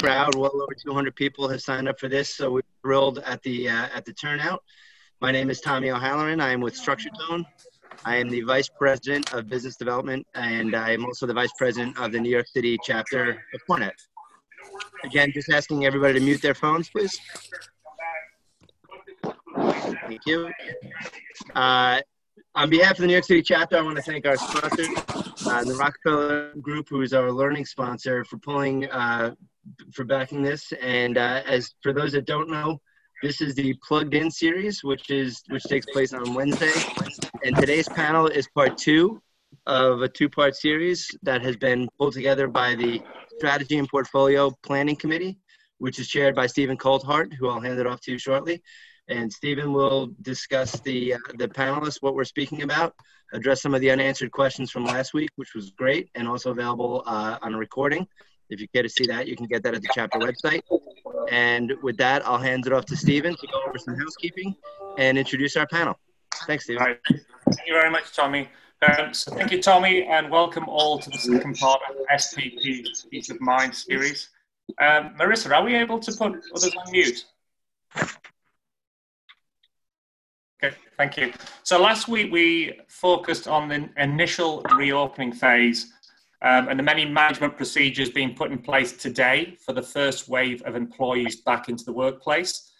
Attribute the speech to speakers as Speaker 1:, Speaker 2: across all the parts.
Speaker 1: crowd. Well over 200 people have signed up for this, so we're thrilled at the uh, at the turnout. My name is Tommy O'Halloran. I am with Structure Tone. I am the Vice President of Business Development, and I am also the Vice President of the New York City chapter of CoreNet. Again, just asking everybody to mute their phones, please. Thank you. Uh, on behalf of the New York City chapter, I want to thank our sponsors, uh, the Rockefeller Group, who is our learning sponsor, for pulling, uh, for backing this. And uh, as for those that don't know, this is the Plugged In series, which is which takes place on Wednesday. And today's panel is part two of a two-part series that has been pulled together by the Strategy and Portfolio Planning Committee, which is chaired by Stephen Coulthart, who I'll hand it off to you shortly and Stephen will discuss the uh, the panelists, what we're speaking about, address some of the unanswered questions from last week, which was great, and also available uh, on a recording. If you care to see that, you can get that at the chapter website. And with that, I'll hand it off to Stephen to go over some housekeeping and introduce our panel. Thanks, Stephen.
Speaker 2: Thank you very much, Tommy. Um, so thank you, Tommy, and welcome all to the second part of SPP Peace of Mind series. Um, Marissa, are we able to put others on mute? Okay, thank you. So last week we focused on the initial reopening phase um, and the many management procedures being put in place today for the first wave of employees back into the workplace.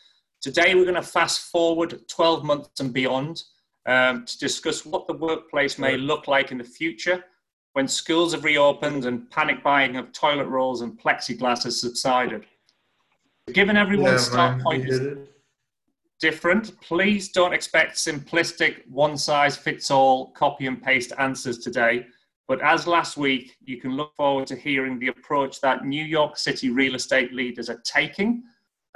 Speaker 2: Today we're going to fast forward 12 months and beyond um, to discuss what the workplace may look like in the future when schools have reopened and panic buying of toilet rolls and plexiglass has subsided. Given everyone's yeah, start point is different. Please don't expect simplistic, one size fits all, copy and paste answers today. But as last week, you can look forward to hearing the approach that New York City real estate leaders are taking.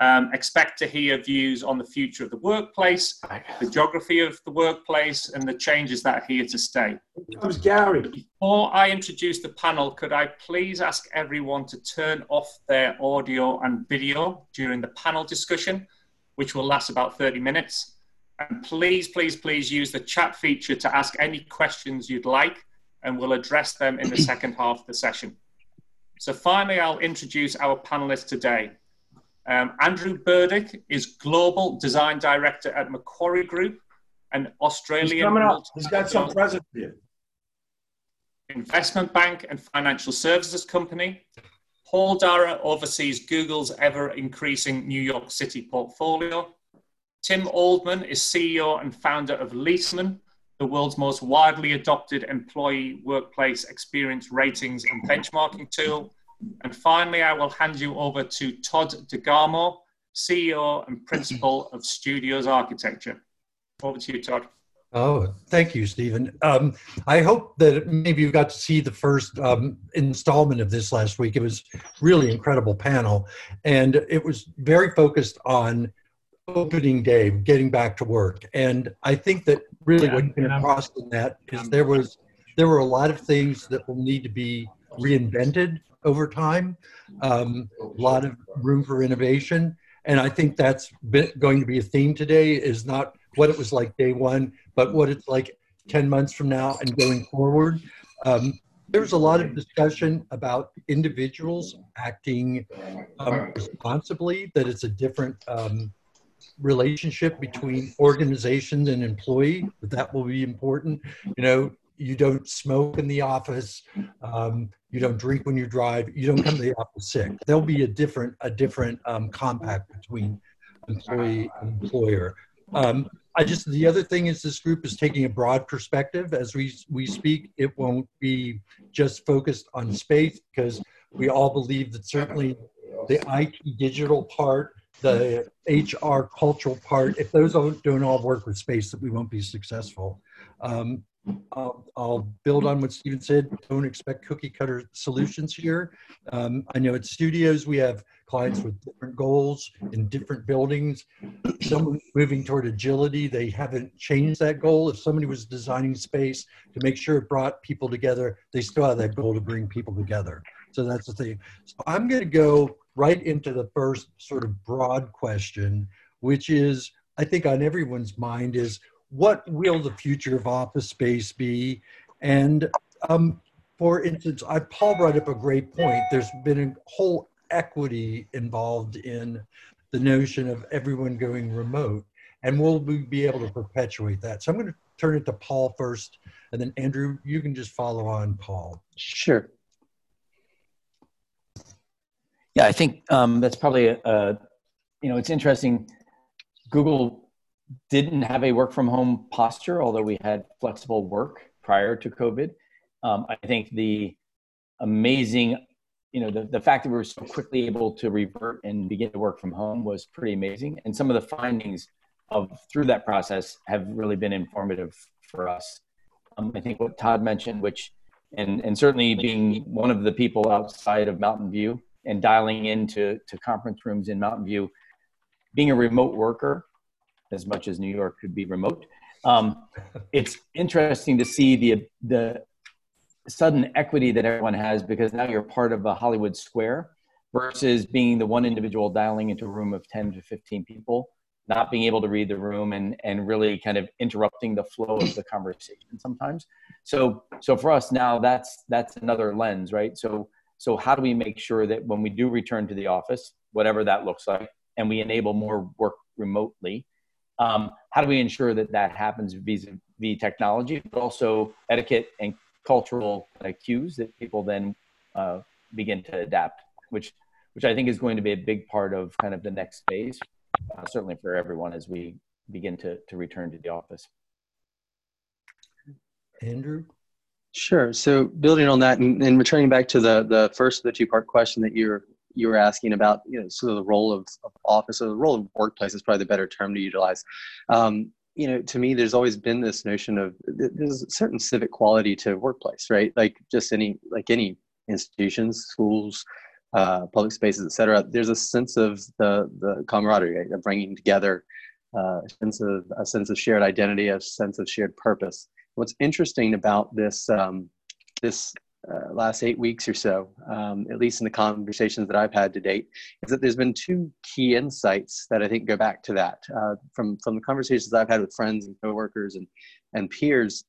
Speaker 2: Um, expect to hear views on the future of the workplace, the geography of the workplace, and the changes that are here to stay.
Speaker 3: Comes Gary.
Speaker 2: Before I introduce the panel, could I please ask everyone to turn off their audio and video during the panel discussion? which will last about 30 minutes. And please, please, please use the chat feature to ask any questions you'd like, and we'll address them in the second half of the session. So finally, I'll introduce our panelists today. Um, Andrew Burdick is Global Design Director at Macquarie Group, an Australian... He's
Speaker 3: coming up. He's got some present for you.
Speaker 2: Investment bank and financial services company, Paul Dara oversees Google's ever increasing New York City portfolio. Tim Oldman is CEO and founder of Leesman, the world's most widely adopted employee workplace experience ratings and benchmarking tool. And finally, I will hand you over to Todd DeGarmo, CEO and principal of Studios Architecture. Over to you, Todd.
Speaker 4: Oh, thank you, Stephen. Um, I hope that maybe you got to see the first um, installment of this last week. It was really incredible panel, and it was very focused on opening day, getting back to work. And I think that really yeah, what came across in that is there was there were a lot of things that will need to be reinvented over time. Um, a lot of room for innovation, and I think that's going to be a theme today. Is not what it was like day one, but what it's like 10 months from now and going forward. Um, there's a lot of discussion about individuals acting um, responsibly, that it's a different um, relationship between organizations and employee, that will be important. You know, you don't smoke in the office, um, you don't drink when you drive, you don't come to the office sick. There'll be a different, a different um, compact between employee and employer. Um, I just the other thing is this group is taking a broad perspective as we we speak. It won't be just focused on space because we all believe that certainly the IT digital part, the HR cultural part, if those don't, all work with space, that we won't be successful. Um, I'll, I'll, build on what Stephen said. Don't expect cookie cutter solutions here. Um, I know at studios we have clients with different goals in different buildings. Some moving toward agility, they haven't changed that goal. If somebody was designing space to make sure it brought people together, they still have that goal to bring people together. So that's the thing. So I'm going to go right into the first sort of broad question, which is I think on everyone's mind is what will the future of office space be? And um, for instance, I, Paul brought up a great point. There's been a whole equity involved in the notion of everyone going remote. And will we'll be able to perpetuate that. So I'm going to turn it to Paul first, and then Andrew, you can just follow on, Paul.
Speaker 5: Sure. Yeah, I think um, that's probably a, a, you know, it's interesting. Google didn't have a work from home posture, although we had flexible work prior to COVID. Um, I think the amazing, you know, the, the fact that we were so quickly able to revert and begin to work from home was pretty amazing. And some of the findings of through that process have really been informative for us. Um, I think what Todd mentioned, which and and certainly being one of the people outside of Mountain View and dialing into to conference rooms in Mountain View, being a remote worker, as much as New York could be remote, um, it's interesting to see the the sudden equity that everyone has because now you're part of a Hollywood Square versus being the one individual dialing into a room of 10 to 15 people not being able to read the room and and really kind of interrupting the flow of the conversation sometimes. So so for us now that's that's another lens right? So so how do we make sure that when we do return to the office whatever that looks like and we enable more work remotely um, how do we ensure that that happens vis-a-vis technology but also etiquette and cultural uh, cues that people then uh, begin to adapt which which i think is going to be a big part of kind of the next phase uh, certainly for everyone as we begin to, to return to the office.
Speaker 4: Andrew?
Speaker 6: Sure. So building on that and, and returning back to the, the first of the two part question that you're you were asking about, you know, sort of the role of, of office or the role of workplace is probably the better term to utilize. Um, you know, to me, there's always been this notion of there's a certain civic quality to workplace, right? Like just any like any institutions, schools, uh, public spaces, etc. There's a sense of the the camaraderie, right? of bringing together, uh, a sense of a sense of shared identity, a sense of shared purpose. What's interesting about this um, this uh, last eight weeks or so, um, at least in the conversations that I've had to date, is that there's been two key insights that I think go back to that uh, from from the conversations I've had with friends and coworkers and and peers.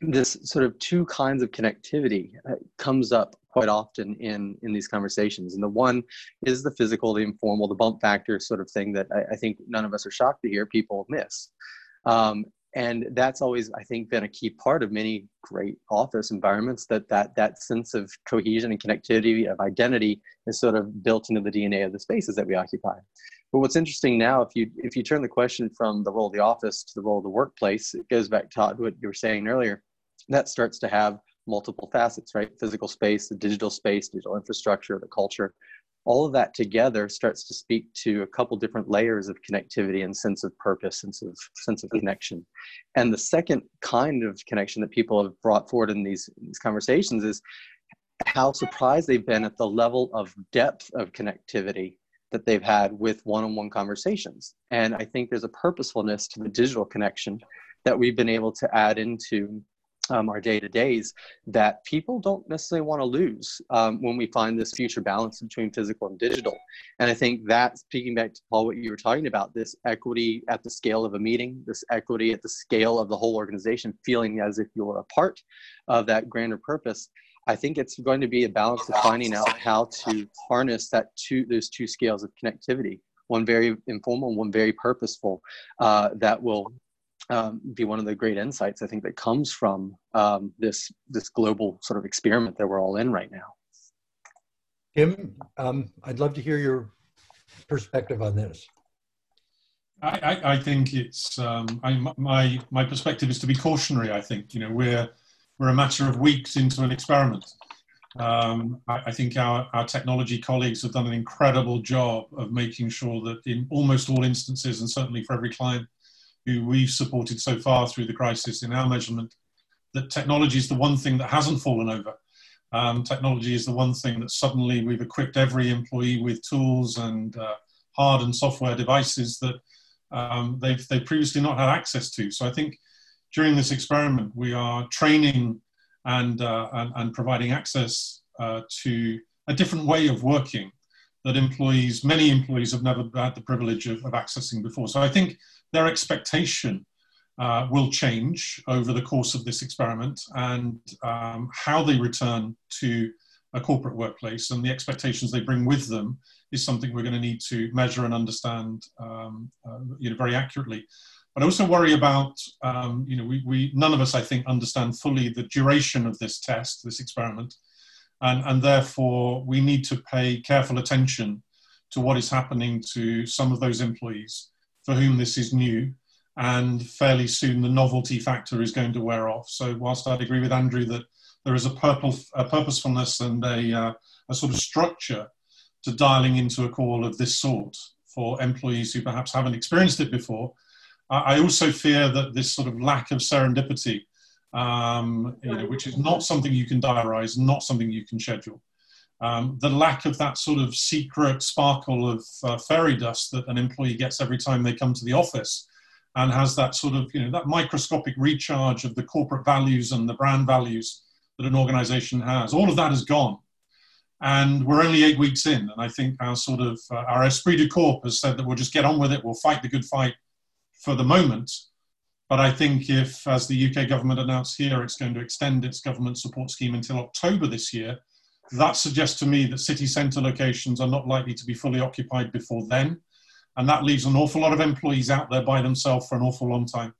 Speaker 6: This sort of two kinds of connectivity uh, comes up quite often in in these conversations and the one is the physical the informal the bump factor sort of thing that i, I think none of us are shocked to hear people miss um, and that's always i think been a key part of many great office environments that that that sense of cohesion and connectivity of identity is sort of built into the dna of the spaces that we occupy but what's interesting now if you if you turn the question from the role of the office to the role of the workplace it goes back to what you were saying earlier that starts to have multiple facets, right? Physical space, the digital space, digital infrastructure, the culture. All of that together starts to speak to a couple different layers of connectivity and sense of purpose, sense of sense of connection. And the second kind of connection that people have brought forward in these, these conversations is how surprised they've been at the level of depth of connectivity that they've had with one-on-one conversations. And I think there's a purposefulness to the digital connection that we've been able to add into um, our day to days that people don't necessarily want to lose um, when we find this future balance between physical and digital. And I think that, speaking back to Paul, what you were talking about, this equity at the scale of a meeting, this equity at the scale of the whole organization, feeling as if you're a part of that grander purpose. I think it's going to be a balance of finding out how to harness that two those two scales of connectivity one very informal, one very purposeful, uh, that will um, be one of the great insights I think that comes from um, this this global sort of experiment that we're all in right now.
Speaker 4: Tim, um, I'd love to hear your perspective on this.
Speaker 3: I, I, I think it's um, I, my my perspective is to be cautionary. I think you know we're we're a matter of weeks into an experiment. Um, I, I, think our, our technology colleagues have done an incredible job of making sure that in almost all instances, and certainly for every client who we've supported so far through the crisis in our measurement, that technology is the one thing that hasn't fallen over. Um, technology is the one thing that suddenly we've equipped every employee with tools and uh, hard and software devices that um, they've, they've previously not had access to. So I think during this experiment, we are training and, uh, and, and, providing access uh, to a different way of working that employees, many employees have never had the privilege of, of accessing before. So I think their expectation uh, will change over the course of this experiment and um, how they return to a corporate workplace, and the expectations they bring with them is something we're going to need to measure and understand, um, uh, you know, very accurately. But I also worry about, um, you know, we, we none of us, I think, understand fully the duration of this test, this experiment, and, and therefore we need to pay careful attention to what is happening to some of those employees for whom this is new, and fairly soon the novelty factor is going to wear off. So whilst I'd agree with Andrew that there is a, purple, a purposefulness and a, uh, a sort of structure to dialing into a call of this sort for employees who perhaps haven't experienced it before. I also fear that this sort of lack of serendipity, um, you know, which is not something you can diarize, not something you can schedule. Um, the lack of that sort of secret sparkle of uh, fairy dust that an employee gets every time they come to the office and has that sort of, you know, that microscopic recharge of the corporate values and the brand values that an organization has. All of that is gone. And we're only eight weeks in. And I think our sort of, uh, our esprit de corps has said that we'll just get on with it, we'll fight the good fight for the moment. But I think if, as the UK government announced here, it's going to extend its government support scheme until October this year, that suggests to me that city centre locations are not likely to be fully occupied before then. And that leaves an awful lot of employees out there by themselves for an awful long time.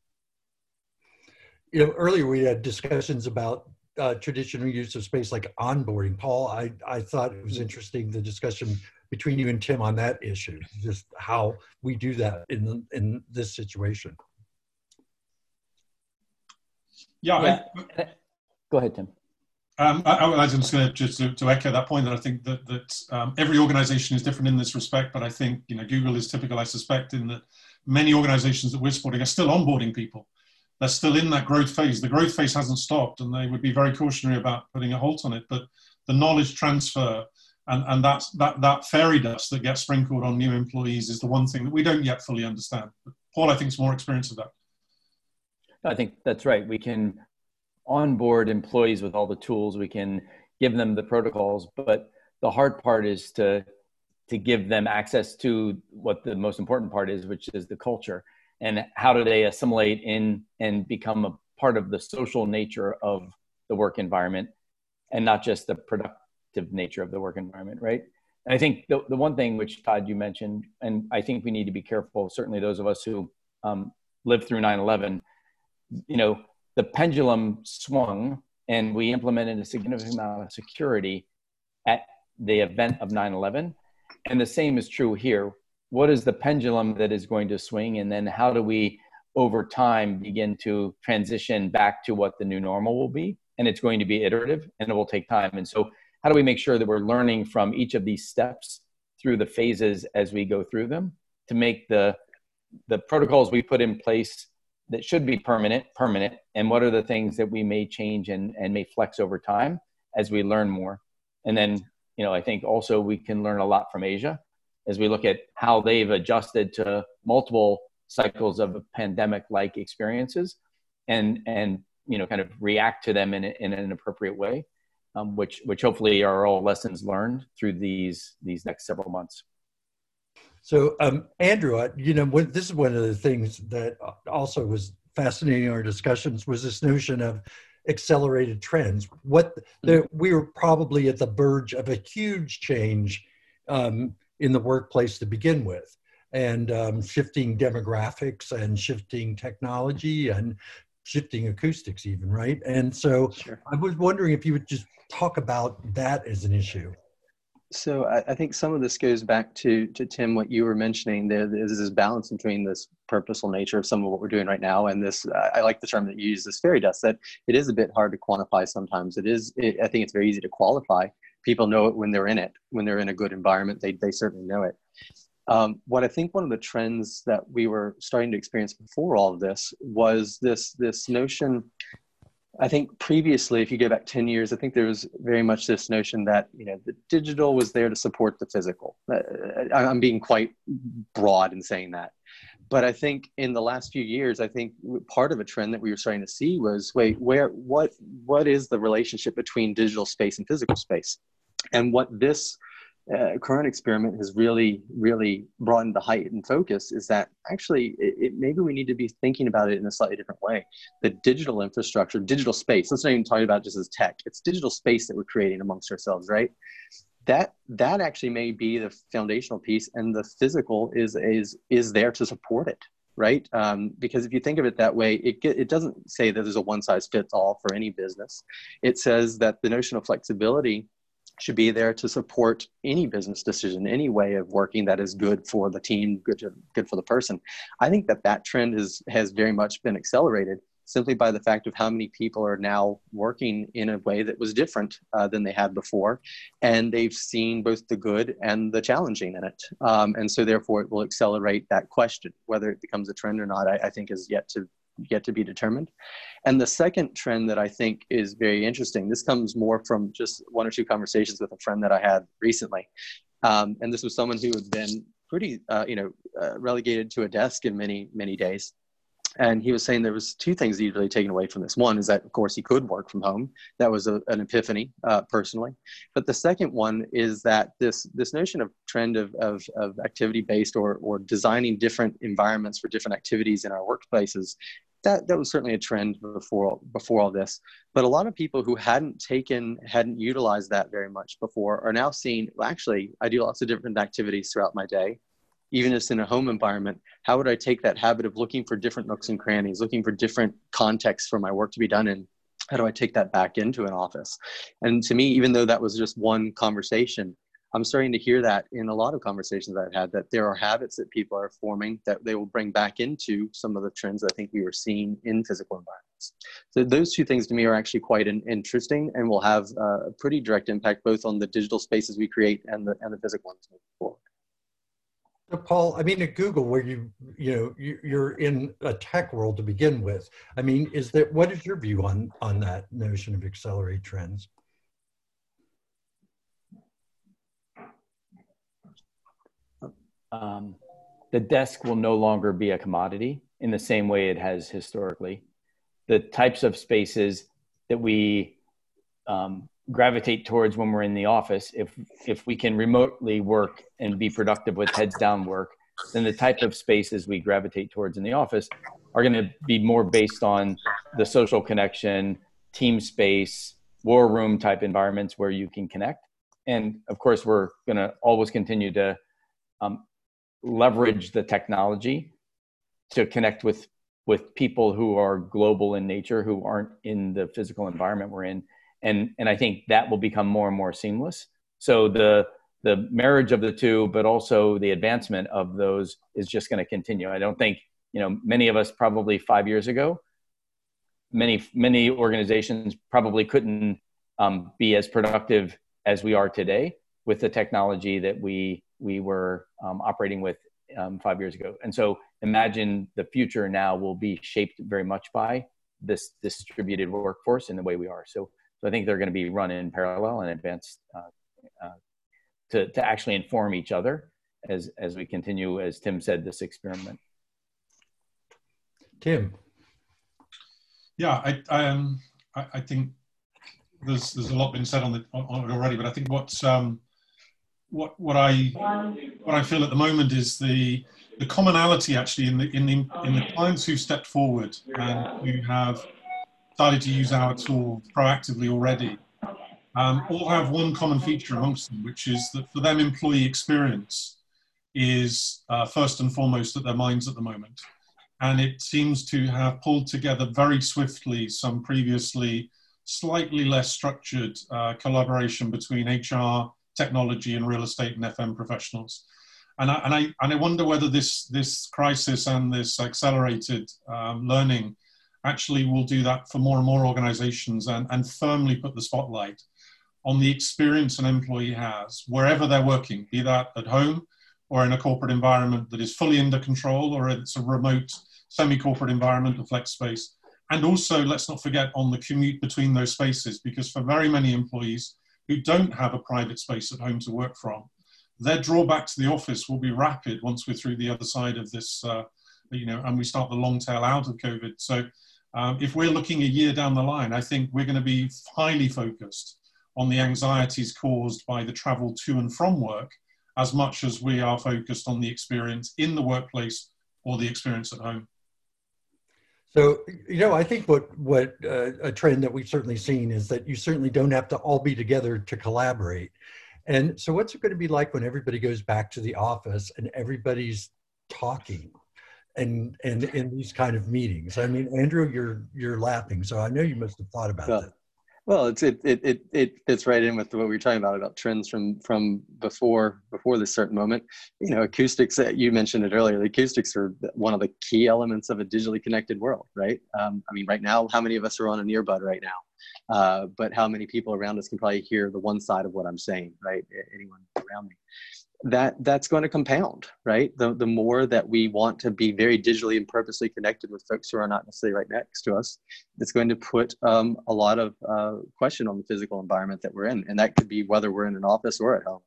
Speaker 4: You know, earlier we had discussions about uh, traditional use of space like onboarding. Paul, I, I thought it was interesting the discussion between you and Tim on that issue, just how we do that in in this situation.
Speaker 3: Yeah.
Speaker 5: yeah. I, Go ahead, Tim.
Speaker 3: Um, I, I, was just going to just to, to, echo that point that I think that that um, every organization is different in this respect, but I think you know Google is typical. I suspect in that many organizations that we're supporting are still onboarding people they're still in that growth phase. The growth phase hasn't stopped, and they would be very cautionary about putting a halt on it. But the knowledge transfer and, and that's, that, that fairy dust that gets sprinkled on new employees is the one thing that we don't yet fully understand. But Paul, I think, is more experience of that.
Speaker 5: I think that's right. We can onboard employees with all the tools, we can give them the protocols, but the hard part is to to give them access to what the most important part is, which is the culture and how do they assimilate in and become a part of the social nature of the work environment and not just the productive nature of the work environment right and i think the, the one thing which todd you mentioned and i think we need to be careful certainly those of us who um, lived through 9-11 you know the pendulum swung and we implemented a significant amount of security at the event of 9-11 and the same is true here. What is the pendulum that is going to swing? And then how do we over time begin to transition back to what the new normal will be? And it's going to be iterative and it will take time. And so how do we make sure that we're learning from each of these steps through the phases as we go through them to make the the protocols we put in place that should be permanent permanent and what are the things that we may change and, and may flex over time as we learn more. And then you know i think also we can learn a lot from asia as we look at how they've adjusted to multiple cycles of pandemic like experiences and and you know kind of react to them in, in an appropriate way um, which which hopefully are all lessons learned through these these next several months
Speaker 4: so um, andrew you know this is one of the things that also was fascinating in our discussions was this notion of accelerated trends. What the, we were probably at the verge of a huge change um, in the workplace to begin with and um, shifting demographics and shifting technology and shifting acoustics even right? And so sure. i was wondering if you would just talk about that as an issue
Speaker 6: so I, I, think some of this goes back to to tim what you were mentioning there is this balance between this purposeful nature of some of what we're doing right now and this uh, i like the term that you use this fairy dust that it is a bit hard to quantify sometimes. It is it, i think it's very easy to qualify. People know it when they're in it when they're in a good environment they, they certainly know it. Um, what i think one of the trends that we were starting to experience before all of this was this this notion i think previously if you go back 10 years i think there was very much this notion that you know the digital was there to support the physical uh, i'm being quite broad in saying that but I think in the last few years, I think part of a trend that we were starting to see was wait, where what what is the relationship between digital space and physical space? And what this uh, current experiment has really, really brought into height and focus is that actually it, it, maybe we need to be thinking about it in a slightly different way. The digital infrastructure, digital space, let's not even talk about just as tech, it's digital space that we're creating amongst ourselves, right? That that actually may be the foundational piece, and the physical is is is there to support it, right? Um, because if you think of it that way, it get, it doesn't say that there's a one size fits all for any business. It says that the notion of flexibility should be there to support any business decision, any way of working that is good for the team, good to, good for the person. I think that that trend is, has very much been accelerated simply by the fact of how many people are now working in a way that was different uh, than they had before. And they've seen both the good and the challenging in it. Um, and so therefore it will accelerate that question. Whether it becomes a trend or not, I, I think is yet to yet to be determined. And the second trend that I think is very interesting, this comes more from just one or two conversations with a friend that I had recently. Um, and this was someone who had been pretty, uh, you know, uh, relegated to a desk in many, many days. And he was saying there was two things he'd really taken away from this. One is that, of course, he could work from home. That was a, an epiphany, uh, personally. But the second one is that this this notion of trend of of, of activity based or or designing different environments for different activities in our workplaces that that was certainly a trend before before all this but a lot of people who hadn't taken hadn't utilized that very much before are now seeing well, actually i do lots of different activities throughout my day even just in a home environment how would i take that habit of looking for different nooks and crannies looking for different contexts for my work to be done in how do i take that back into an office and to me even though that was just one conversation I'm starting to hear that in a lot of conversations I've had that there are habits that people are forming that they will bring back into some of the trends I think we were seeing in physical environments. So those two things to me are actually quite an, interesting and will have uh, a pretty direct impact both on the digital spaces we create and the and the physical ones moving forward.
Speaker 4: Paul, I mean, at Google, where you you know you're in a tech world to begin with. I mean, is that what is your view on on that notion of accelerate trends?
Speaker 5: um, the desk will no longer be a commodity in the same way it has historically. The types of spaces that we um, gravitate towards when we're in the office, if if we can remotely work and be productive with heads down work, then the type of spaces we gravitate towards in the office are going to be more based on the social connection, team space, war room type environments where you can connect. And of course, we're going to always continue to um, leverage the technology to connect with with people who are global in nature who aren't in the physical environment we're in and and i think that will become more and more seamless so the the marriage of the two but also the advancement of those is just going to continue i don't think you know many of us probably 5 years ago many many organizations probably couldn't um, be as productive as we are today with the technology that we we were um, operating with um, five years ago. And so imagine the future now will be shaped very much by this distributed workforce in the way we are. So, so I think they're going to be run in parallel and advanced uh, uh, to, to actually inform each other as, as we continue, as Tim said, this experiment.
Speaker 4: Tim.
Speaker 3: Yeah, I, I, um, I, I think there's, there's a lot been said on, the, on, on it already, but I think what's, um, what what I what I feel at the moment is the the commonality actually in the in the in the clients who've stepped forward and who have started to use our tool proactively already um, all have one common feature amongst them, which is that for them employee experience is uh, first and foremost at their minds at the moment. And it seems to have pulled together very swiftly some previously slightly less structured uh, collaboration between HR, technology and real estate and FM professionals. And I, and I, and I wonder whether this, this crisis and this accelerated um, learning actually will do that for more and more organizations and, and firmly put the spotlight on the experience an employee has wherever they're working, be that at home or in a corporate environment that is fully under control or it's a remote semi-corporate environment, a flex space. And also, let's not forget on the commute between those spaces, because for very many employees, who don't have a private space at home to work from. Their drawback to the office will be rapid once we're through the other side of this, uh, you know, and we start the long tail out of COVID. So um, if we're looking a year down the line, I think we're going to be highly focused on the anxieties caused by the travel to and from work as much as we are focused on the experience in the workplace or the experience at home.
Speaker 4: So, you know, I think what what uh, a trend that we've certainly seen is that you certainly don't have to all be together to collaborate. And so, what's it going to be like when everybody goes back to the office and everybody's talking and and in these kind of meetings? I mean, Andrew, you're you're laughing, so I know you must have thought about
Speaker 6: well,
Speaker 4: that.
Speaker 6: Well, it's it, it it it fits right in with what we were talking about about trends from from before before this certain moment. You know, acoustics. Uh, you mentioned it earlier. The acoustics are one of the key elements of a digitally connected world, right? Um, I mean, right now, how many of us are on an earbud right now? Uh, but how many people around us can probably hear the one side of what I'm saying, right? Anyone around me that that's going to compound right? The, the more that we want to be very digitally and purposely connected with folks who are not necessarily right next to us it's going to put um, a lot of uh, question on the physical environment that we're in. And that could be whether we're in an office or at home.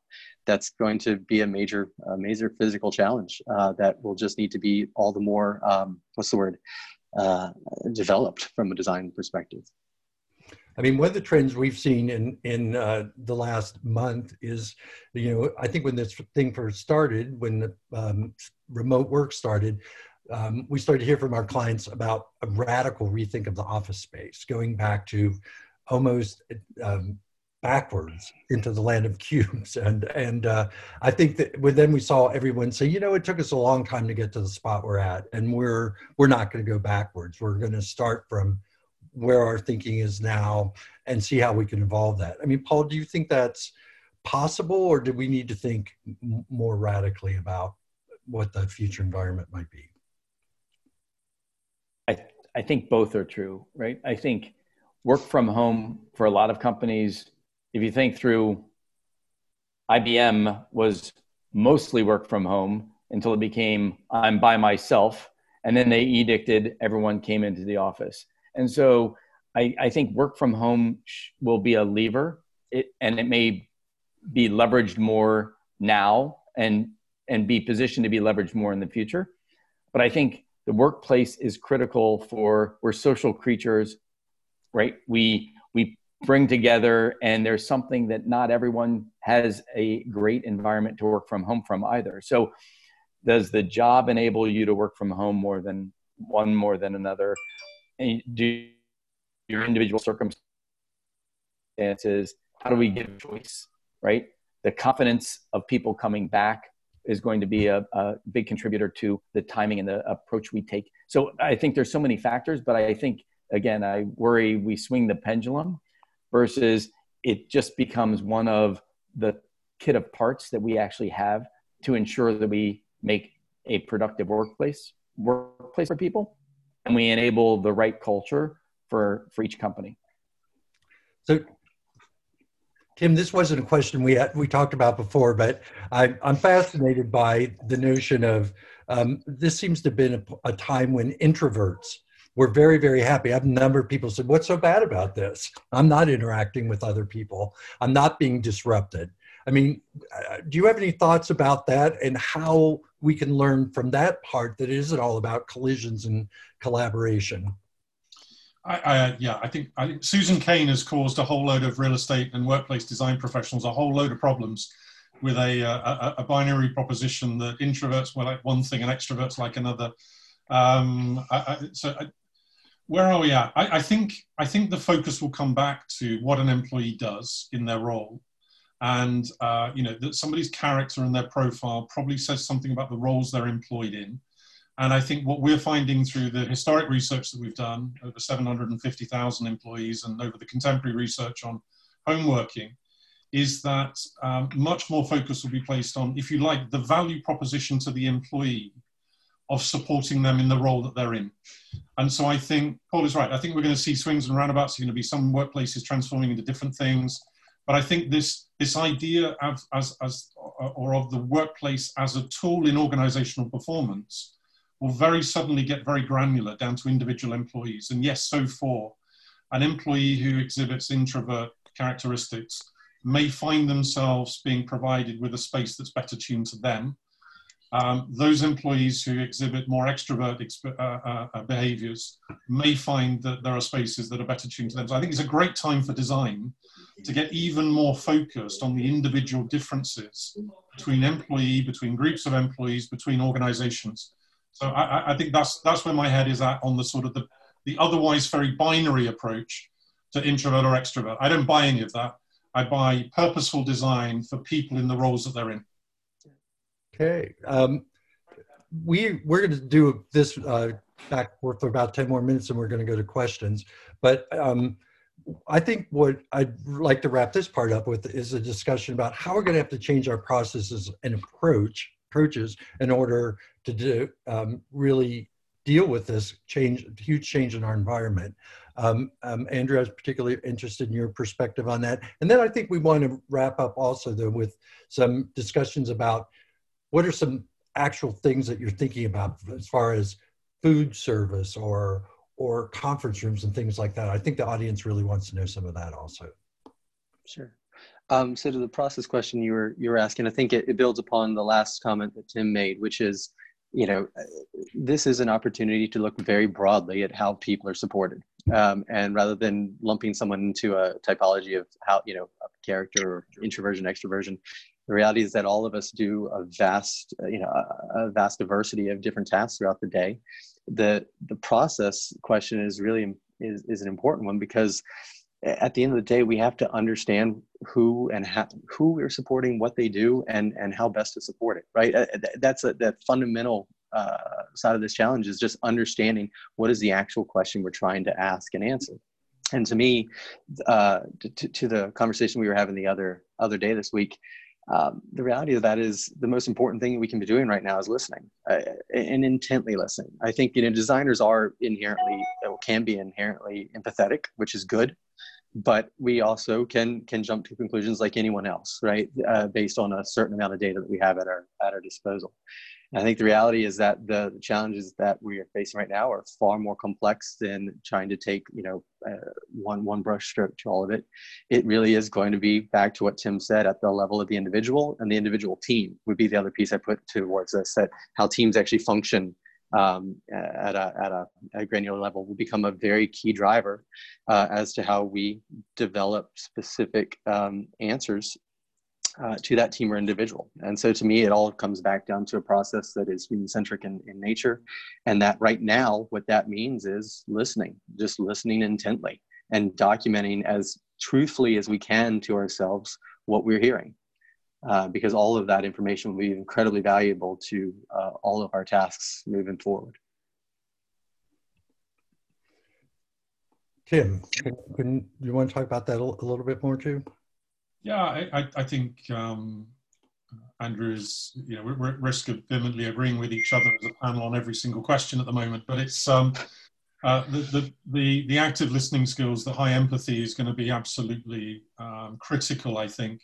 Speaker 6: That's going to be a major a major physical challenge uh, that will just need to be all the more um, what's the word uh, developed from a design perspective
Speaker 4: I mean, one of the trends we've seen in in uh, the last month is, you know, I think when this thing first started, when the um, remote work started, um, we started to hear from our clients about a radical rethink of the office space, going back to almost um, backwards into the land of cubes. And and uh, I think that then we saw everyone say, you know, it took us a long time to get to the spot we're at, and we're we're not going to go backwards. We're going to start from where our thinking is now and see how we can evolve that. I mean, Paul, do you think that's possible or do we need to think m- more radically about what the future environment might be?
Speaker 5: I, I think both are true, right? I think work from home for a lot of companies, if you think through IBM was mostly work from home until it became I'm by myself. And then they edicted everyone came into the office. And so I, I think work from home will be a lever, it, and it may be leveraged more now and and be positioned to be leveraged more in the future. But I think the workplace is critical for we're social creatures, right? We we bring together and there's something that not everyone has a great environment to work from home from either. So does the job enable you to work from home more than one more than another? Do your individual circumstances how do we give choice right? The confidence of people coming back is going to be a, a, big contributor to the timing and the approach we take. So i think there's so many factors but i think again i worry we swing the pendulum versus it just becomes one of the kit of parts that we actually have to ensure that we make a productive workplace workplace for people and we enable the right culture for for each company.
Speaker 4: So tim this wasn't a question we had, we talked about before but I, i'm fascinated by the notion of um, this seems to have been a, a, time when introverts were very very happy. I have a number of people said what's so bad about this? I'm not interacting with other people. I'm not being disrupted. I mean uh, do you have any thoughts about that and how we can learn from that part that it isn't all about collisions and collaboration.
Speaker 3: I, I, yeah, I think, I Susan Cain has caused a whole load of real estate and workplace design professionals a whole load of problems with a, a, a binary proposition that introverts were like one thing and extroverts like another. Um, I, so where are we at? I, think I think the focus will come back to what an employee does in their role and uh, you know that somebody's character and their profile probably says something about the roles they're employed in and i think what we're finding through the historic research that we've done over 750000 employees and over the contemporary research on home working is that um, much more focus will be placed on if you like the value proposition to the employee of supporting them in the role that they're in. And so I think Paul is right. I think we're going to see swings and roundabouts. You're going to be some workplaces transforming into different things. But I think this, this idea of, as, as, or of the workplace as a tool in organizational performance will very suddenly get very granular down to individual employees. And yes, so for an employee who exhibits introvert characteristics may find themselves being provided with a space that's better tuned to them. Um, those employees who exhibit more extrovert exp- uh, uh, behaviors may find that there are spaces that are better tuned to them. So I think it's a great time for design to get even more focused on the individual differences between employee, between groups of employees, between organizations. So I, I think that's, that's where my head is at on the sort of the, the otherwise very binary approach to introvert or extrovert. I don't buy any of that. I buy purposeful design for people in the roles that they're in.
Speaker 4: Okay. Um, we we're going to do this uh, back for about ten more minutes, and we're going to go to questions. But um, I think what I'd like to wrap this part up with is a discussion about how we're going to have to change our processes and approach approaches in order to do um, really deal with this change, huge change in our environment. Um, um, Andrew, I was particularly interested in your perspective on that. And then I think we want to wrap up also though with some discussions about what are some actual things that you're thinking about as far as food service or or conference rooms and things like that? I think the audience really wants to know some of that also.
Speaker 6: Sure. Um, so to the process question you were you were asking, I think it, it builds upon the last comment that Tim made, which is, you know, this is an opportunity to look very broadly at how people are supported, um, and rather than lumping someone into a typology of how you know character or introversion extroversion, the reality is that all of us do a vast uh, you know a, vast diversity of different tasks throughout the day. The the process question is really is, is an important one because at the end of the day we have to understand who and how, who we're supporting what they do and and how best to support it right? Uh, that's a that fundamental uh, side of this challenge is just understanding what is the actual question we're trying to ask and answer. And to me uh, to, to the conversation we were having the other other day this week um, the reality of that is the most important thing we can be doing right now is listening uh, and intently listening. I think you know designers are inherently can be inherently empathetic, which is good, but we also can can jump to conclusions like anyone else, right? Uh, based on a certain amount of data that we have at our at our disposal. I think the reality is that the, challenges that we are facing right now are far more complex than trying to take, you know, uh, one one brush stroke to all of it. It really is going to be back to what Tim said at the level of the individual and the individual team would be the other piece I put towards this. That how teams actually function um, at, a, at a, a, granular level will become a very key driver uh, as to how we develop specific um, answers uh, to that team or individual. And so to me, it all comes back down to a process that is human centric in, in nature. And that right now, what that means is listening, just listening intently and documenting as truthfully as we can to ourselves what we're hearing. Uh, because all of that information will be incredibly valuable to uh, all of our tasks moving forward.
Speaker 4: Tim, can, can, you want to talk about that a little bit more too?
Speaker 3: Yeah, I, I think um, you know, we're at risk of vehemently agreeing with each other as a panel on every single question at the moment, but it's um, uh, the, the, the, the, active listening skills, the high empathy is going to be absolutely um, critical, I think,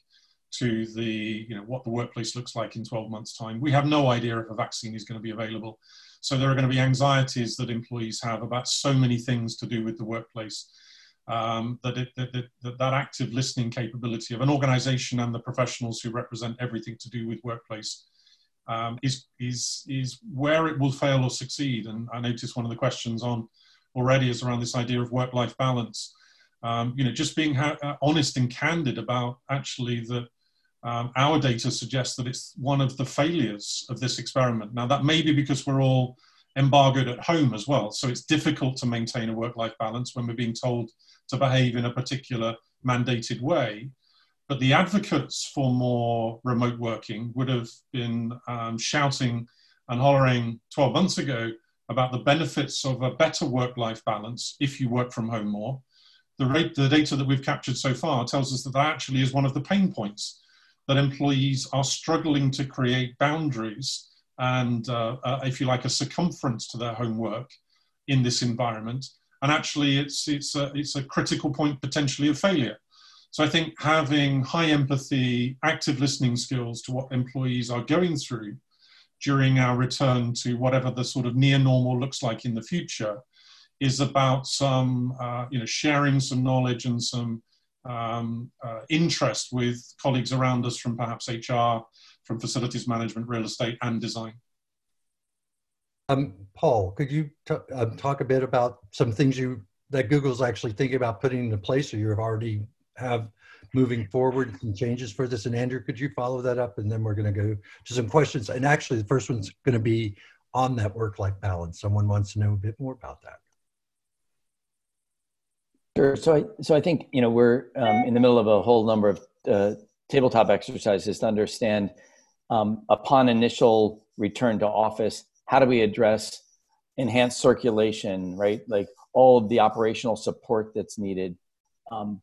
Speaker 3: to the, you know, what the workplace looks like in 12 months' time. We have no idea if a vaccine is going to be available. So there are going to be anxieties that employees have about so many things to do with the workplace um, that, it, that, that, that active listening capability of an organization and the professionals who represent everything to do with workplace um, is, is, is where it will fail or succeed. And I noticed one of the questions on already is around this idea of work-life balance. Um, you know, just being uh, honest and candid about actually that um, our data suggests that it's one of the failures of this experiment. Now, that may be because we're all embargoed at home as well. So it's difficult to maintain a work life balance when we're being told to behave in a particular mandated way. But the advocates for more remote working would have been um, shouting and hollering 12 months ago about the benefits of a better work life balance if you work from home more. The, rate, the data that we've captured so far tells us that that actually is one of the pain points that employees are struggling to create boundaries and, uh, uh, if you like, a circumference to their homework in this environment. And actually, it's, it's, a, it's a critical point potentially of failure. So I think having high empathy, active listening skills to what employees are going through during our return to whatever the sort of near normal looks like in the future is about some, uh, you know, sharing some knowledge and some um, uh, interest with colleagues around us from perhaps HR, from facilities management, real estate, and design.
Speaker 4: Um, Paul, could you um, talk a bit about some things you that Google's actually thinking about putting into place, or you have already have moving forward some changes for this? And Andrew, could you follow that up? And then we're going to go to some questions. And actually, the first one's going to be on that work-life balance. Someone wants to know a bit more about that.
Speaker 5: Sure. So I, so I think, you know, we're um, in the middle of a whole number of uh, tabletop exercises to understand um, upon initial return to office, how do we address enhanced circulation, right? Like all of the operational support that's needed. Um,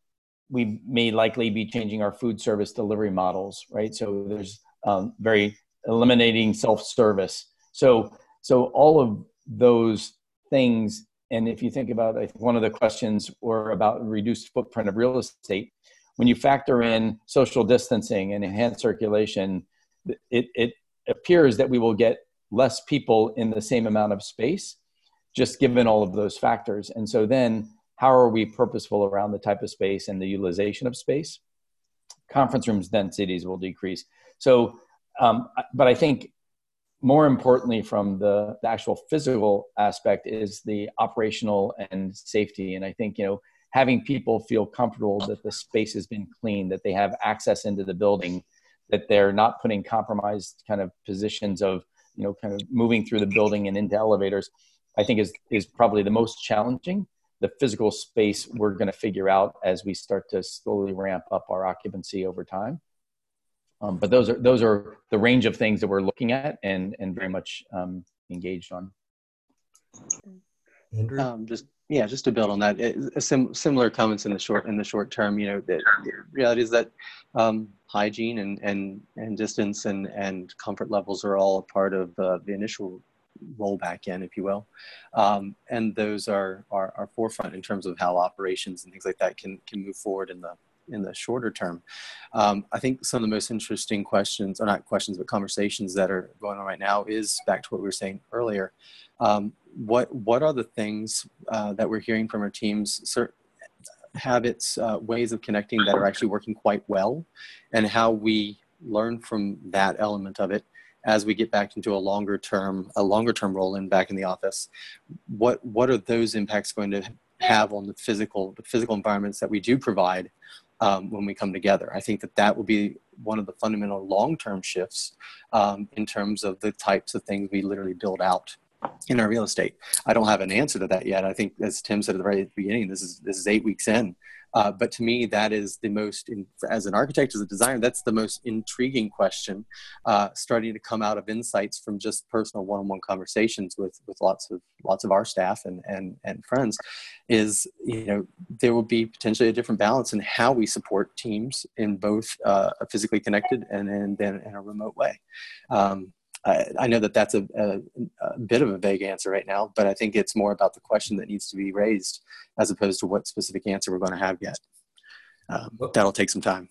Speaker 5: we may likely be changing our food service delivery models, right? So there's um, very eliminating self-service. So so all of those things and if you think about one of the questions were about reduced footprint of real estate, when you factor in social distancing and enhanced circulation, it, it appears that we will get less people in the same amount of space, just given all of those factors. And so then, how are we purposeful around the type of space and the utilization of space? Conference rooms densities will decrease. So, um, but I think more importantly from the, the, actual physical aspect is the operational and safety and i think you know having people feel comfortable that the space has been cleaned that they have access into the building that they're not putting compromised kind of positions of you know kind of moving through the building and into elevators i think is is probably the most challenging the physical space we're going to figure out as we start to slowly ramp up our occupancy over time um, but those are those are the range of things that we're looking at and and very much um, engaged on.
Speaker 6: Andrew, um, just yeah, just to build on that, it, sim- similar comments in the short in the short term. You know, the, the reality is that um, hygiene and and and distance and and comfort levels are all a part of uh, the initial rollback in, if you will, um, and those are, are are forefront in terms of how operations and things like that can can move forward in the in the shorter term. Um, I think some of the most interesting questions, or not questions, but conversations that are going on right now is back to what we were saying earlier. Um, what what are the things uh, that we're hearing from our teams? Habits, uh, ways of connecting that are actually working quite well, and how we learn from that element of it as we get back into a longer term a longer term role in back in the office what what are those impacts going to have on the physical the physical environments that we do provide um, when we come together. I think that that will be one of the fundamental long-term shifts um, in terms of the types of things we literally build out in our real estate. I don't have an answer to that yet. I think, as Tim said at the very beginning, this is this is eight weeks in. Uh, but to me, that is the most, in, as an architect, as a designer, that's the most intriguing question, uh, starting to come out of insights from just personal one-on-one conversations with with lots of lots of our staff and and and friends, is you know there will be potentially a different balance in how we support teams in both uh, physically connected and then in a remote way. Um, I, I know that that's a, a, a, bit of a vague answer right now, but I think it's more about the question that needs to be raised as opposed to what specific answer we're going to have yet. Um, that'll take some time.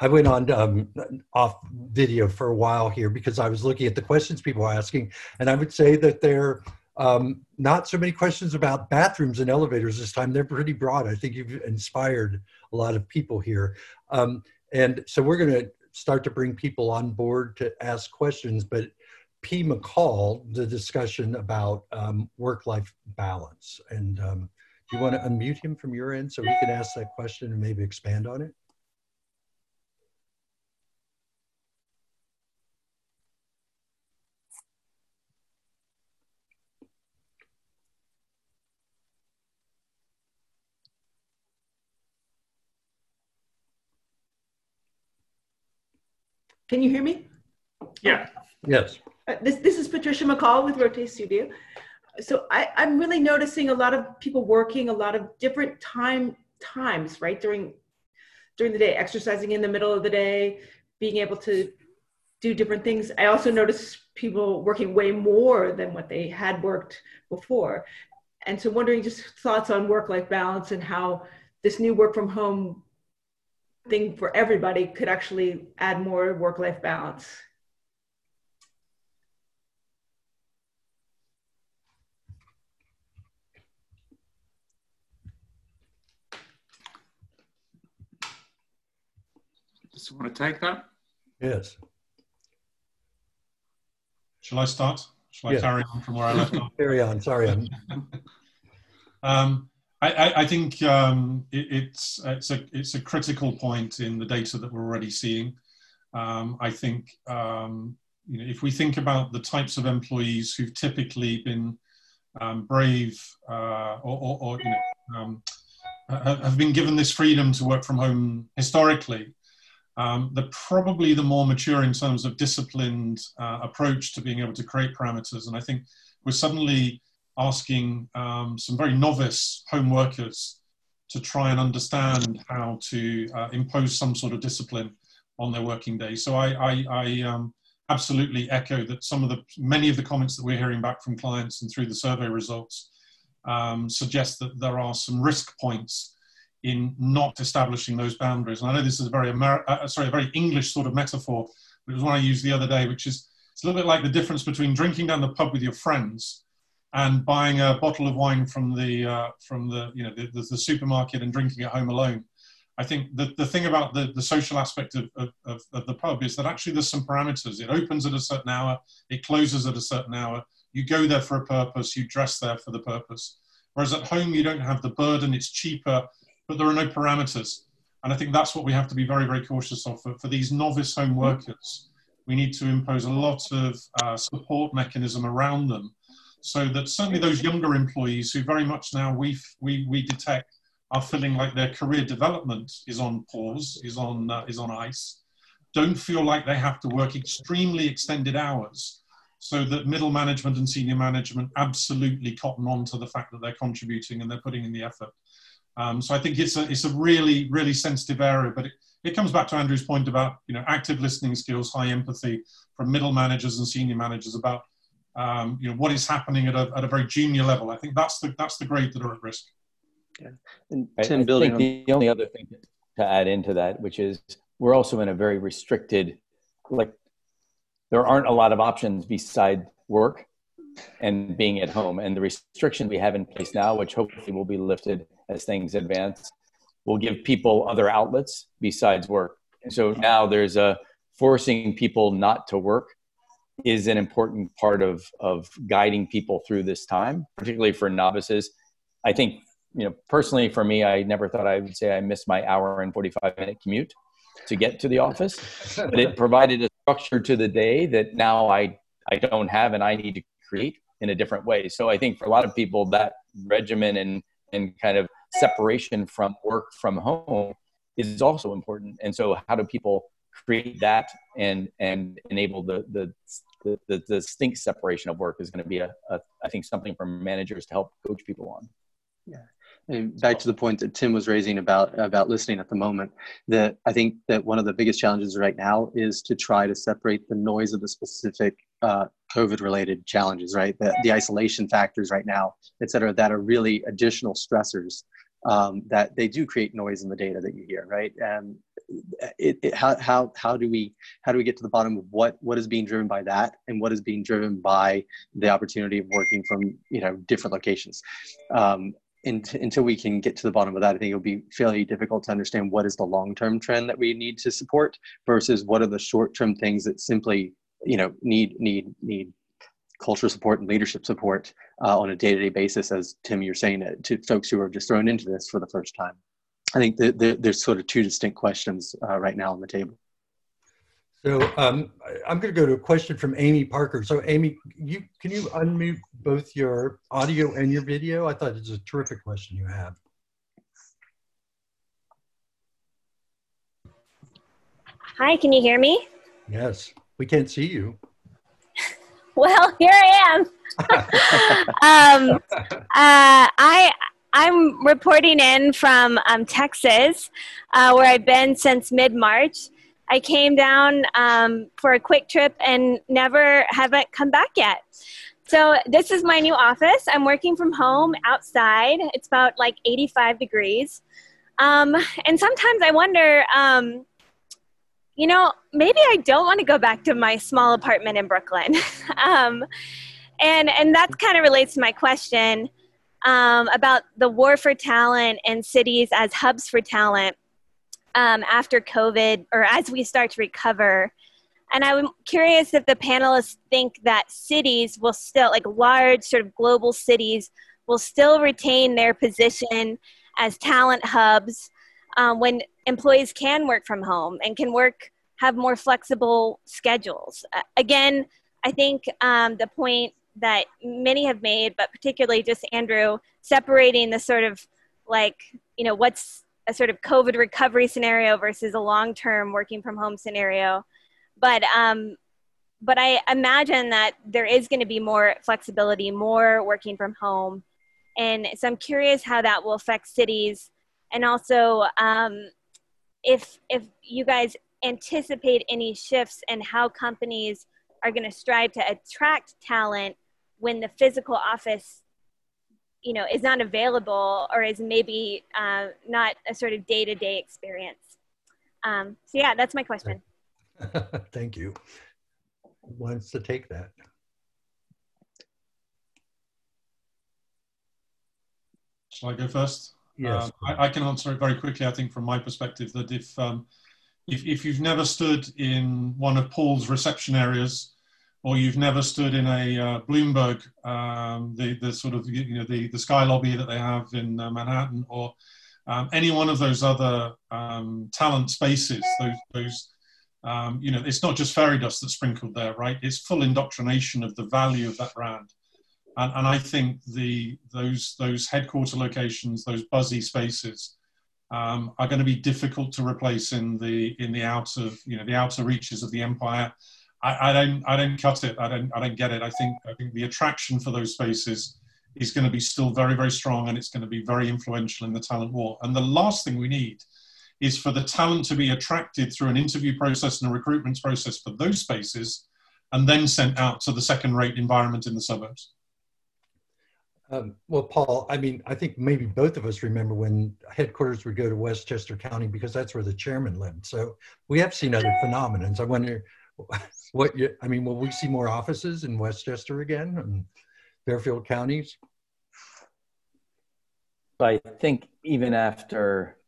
Speaker 4: I went on um, off video for a while here because I was looking at the questions people are asking, and I would say that they're um, not so many questions about bathrooms and elevators this time. They're pretty broad. I think you've inspired a lot of people here. Um, and so we're going to start to bring people on board to ask questions. But P. McCall, the discussion about um, work-life balance. And um, do you want to unmute him from your end so he can ask that question and maybe expand on it?
Speaker 7: Can you hear me?
Speaker 2: Yeah.
Speaker 4: Yes.
Speaker 7: Uh, this, this is Patricia McCall with Rotate Studio. So I, I'm really noticing a lot of people working a lot of different time times, right? During during the day, exercising in the middle of the day, being able to do different things. I also notice people working way more than what they had worked before. And so wondering just thoughts on work-life balance and how this new work from home thing for everybody could actually add more work life balance.
Speaker 2: Just want to take that?
Speaker 4: Yes.
Speaker 3: Shall I start? Shall I
Speaker 4: Yeah.
Speaker 3: carry on from where I left off?
Speaker 4: Carry on. Sorry, I'm
Speaker 3: Um, I, I, think um, it, it's it's a it's a critical point in the data that we're already seeing. Um, I think um, you know if we think about the types of employees who've typically been um, brave uh, or, or, or you know um, have, have been given this freedom to work from home historically, um, they're probably the more mature in terms of disciplined uh, approach to being able to create parameters. And I think we're suddenly asking um, some very novice home workers to try and understand how to uh, impose some sort of discipline on their working day. So I, I, I um, absolutely echo that some of the many of the comments that we're hearing back from clients and through the survey results um, suggest that there are some risk points in not establishing those boundaries. And I know this is a very Amer- uh, sorry, a very English sort of metaphor, but it was one I used the other day, which is it's a little bit like the difference between drinking down the pub with your friends and buying a bottle of wine from the uh, from the you know the, the, the, supermarket and drinking at home alone. I think the, the thing about the, the social aspect of, of, of, the pub is that actually there's some parameters. It opens at a certain hour, it closes at a certain hour. You go there for a purpose, you dress there for the purpose. Whereas at home, you don't have the burden, it's cheaper, but there are no parameters. And I think that's what we have to be very, very cautious of for, for these novice home workers. We need to impose a lot of uh, support mechanism around them so that certainly those younger employees who very much now we, we, we detect are feeling like their career development is on pause, is on, uh, is on ice, don't feel like they have to work extremely extended hours so that middle management and senior management absolutely cotton on to the fact that they're contributing and they're putting in the effort. Um, so I think it's a, it's a really, really sensitive area, but it, it comes back to Andrew's point about, you know, active listening skills, high empathy from middle managers and senior managers about, um, you know, what is happening at a, at a very junior level. I think that's the, that's the grade that are at risk.
Speaker 6: Yeah. And
Speaker 5: I,
Speaker 6: Tim,
Speaker 5: I
Speaker 6: building
Speaker 5: think
Speaker 6: on,
Speaker 5: the only other thing to add into that, which is we're also in a very restricted, like there aren't a lot of options beside work and being at home. And the restrictions we have in place now, which hopefully will be lifted as things advance, will give people other outlets besides work. And so now there's a forcing people not to work is an important part of, of guiding people through this time, particularly for novices. I think, you know, personally for me, I never thought I would say I missed my hour and 45 minute commute to get to the office, but it provided a structure to the day that now I, I don't have and I need to create in a different way. So I think for a lot of people, that regimen and, and kind of separation from work from home is also important. And so how do people create that and, and enable the, the, the, the, distinct separation of work is going to be a, a, I think something for managers to help coach people on.
Speaker 6: Yeah. And back to the point that Tim was raising about about listening at the moment, that I think that one of the biggest challenges right now is to try to separate the noise of the specific uh, COVID-related challenges, right? The, the isolation factors right now, et cetera, that are really additional stressors um, that they do create noise in the data that you hear, right? And it, it, how, how, how do we how do we get to the bottom of what what is being driven by that and what is being driven by the opportunity of working from you know different locations um, and, until we can get to the bottom of that, I think it'll be fairly difficult to understand what is the long-term trend that we need to support versus what are the short-term things that simply, you know, need need need culture support and leadership support uh, on a day-to-day basis. As Tim, you're saying uh, to folks who are just thrown into this for the first time. I think that the, there's sort of two distinct questions uh, right now on the table.
Speaker 4: So um, I'm going to go to a question from Amy Parker. So Amy, you can you unmute both your audio and your video? I thought it was a terrific question you have.
Speaker 8: Hi, can you hear me?
Speaker 4: Yes, we can't see you.
Speaker 8: Well, here I am. um, uh, I I'm reporting in from um, Texas, uh, where I've been since mid March. I came down um, for a quick trip and never haven't come back yet. So this is my new office. I'm working from home outside. It's about like 85 degrees. Um, and sometimes I wonder, um, you know, maybe I don't want to go back to my small apartment in Brooklyn. um, and, and that kind of relates to my question um, about the war for talent and cities as hubs for talent um, after COVID or as we start to recover. and I'm curious if the panelists think that cities will still, like large sort of global cities, will still retain their position as talent hubs um, when employees can work from home and can work, have more flexible schedules. Uh, again, I think um, the point that many have made, but particularly just Andrew, separating the sort of like, you know, what's a sort of COVID recovery scenario versus a long term working from home scenario. But um, but I imagine that there is going to be more flexibility, more working from home, and so I'm curious how that will affect cities, and also um, if if you guys anticipate any shifts in how companies are going to strive to attract talent when the physical office you know is not available or is maybe uh, not a sort of day-to-day experience um, so yeah that's my question
Speaker 4: Thank you. Who wants to take that?
Speaker 3: Shall I go first?
Speaker 4: Yes.
Speaker 3: Um, I, I, can answer it very quickly. I think from my perspective that if um, if, if you've never stood in one of Paul's reception areas, or you've never stood in a uh, Bloomberg, um, the the sort of you know the the sky lobby that they have in uh, Manhattan, or um, any one of those other um, talent spaces, those those um, you know, it's not just fairy dust that's sprinkled there, right? It's full indoctrination of the value of that brand. And, and I think the those those headquarter locations, those buzzy spaces, um, are going to be difficult to replace in the in the outer you know the outer reaches of the empire. I, I, don't I don't cut it. I don't I don't get it. I think I think the attraction for those spaces is going to be still very very strong, and it's going to be very influential in the talent war. And the last thing we need is for the talent to be attracted through an interview process and a recruitment process for those spaces and then sent out to the second rate environment in the suburbs.
Speaker 4: Um, well, Paul, I mean, I think maybe both of us remember when headquarters would go to Westchester County because that's where the chairman lived. So we have seen other phenomenons. I wonder what you, I mean, will we see more offices in Westchester again and Fairfield counties?
Speaker 5: I think even after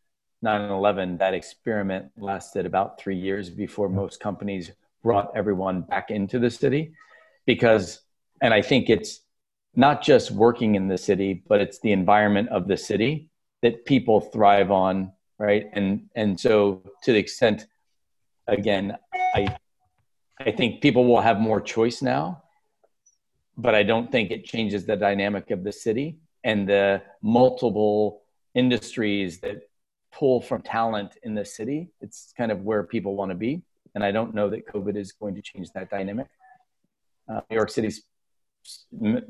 Speaker 5: 9-11 that experiment lasted about three years before most companies brought everyone back into the city because and i think it's not just working in the city but it's the environment of the city that people thrive on right and and so to the extent again i i think people will have more choice now but i don't think it changes the dynamic of the city and the multiple industries that pull from talent in the city. It's kind of where people want to be. And I don't know that COVID is going to change that dynamic. Uh, New York City's,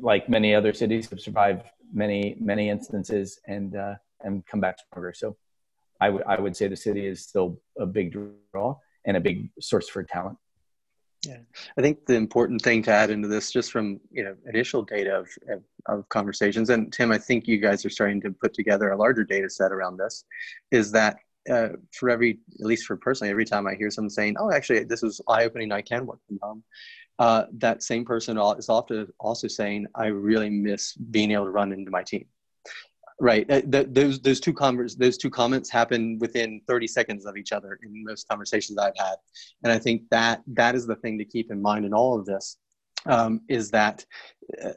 Speaker 5: like many other cities, have survived many, many instances and, uh, and come back stronger. So I, w- I would say the city is still a big draw and a big source for talent.
Speaker 6: Yeah, I think the important thing to add into this, just from you know initial data of, of, of, conversations, and Tim, I think you guys are starting to put together a larger data set around this, is that uh, for every, at least for personally, every time I hear someone saying, "Oh, actually, this was eye-opening. I can work from home," uh, that same person is often also saying, "I really miss being able to run into my team." Right. Uh, those those two convers those two comments happen within 30 seconds of each other in most conversations I've had, and I think that that is the thing to keep in mind in all of this. Um, is that uh,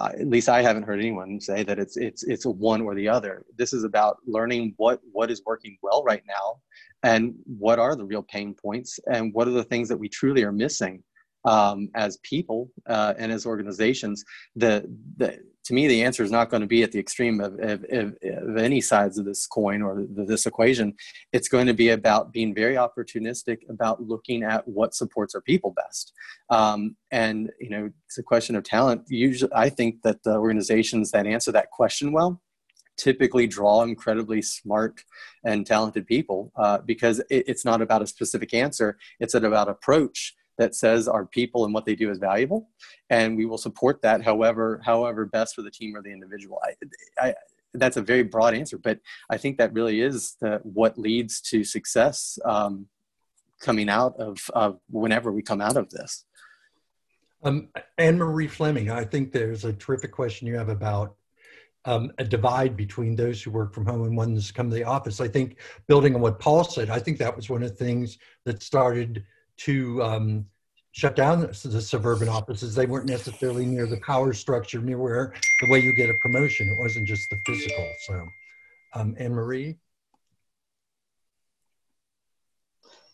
Speaker 6: at least I haven't heard anyone say that it's it's it's a one or the other. This is about learning what what is working well right now, and what are the real pain points, and what are the things that we truly are missing um, as people uh, and as organizations. The the to me, the answer is not going to be at the extreme of, of, of, of any sides of this coin or the, this equation. It's going to be about being very opportunistic about looking at what supports our people best. Um, and, you know, it's a question of talent. Usually, I think that the organizations that answer that question well typically draw incredibly smart and talented people uh, because it, it's not about a specific answer, it's about approach that says our people and what they do is valuable, and we will support that however however best for the team or the individual. I, I, that's a very broad answer, but I think that really is the, what leads to success um, coming out of, of whenever we come out of this.
Speaker 4: Um, Anne Marie Fleming, I think there's a terrific question you have about um, a divide between those who work from home and ones come to the office. I think building on what Paul said, I think that was one of the things that started to um, shut down the, the suburban offices. They weren't necessarily near the power structure, near where the way you get a promotion. It wasn't just the physical. So, um, Anne Marie.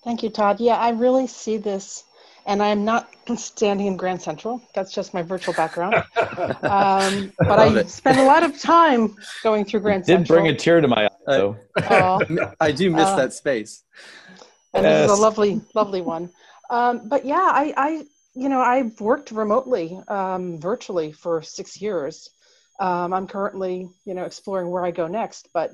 Speaker 9: Thank you, Todd. Yeah, I really see this, and I'm not standing in Grand Central. That's just my virtual background. Um, but I it. spend a lot of time going through Grand Central.
Speaker 5: Did bring a tear to my eye, though.
Speaker 6: Uh, I do miss uh, that space.
Speaker 9: And yes. this is a lovely, lovely one. Um, but yeah, I, I, you know, I've worked remotely, um, virtually for six years. Um, I'm currently, you know, exploring where I go next. But,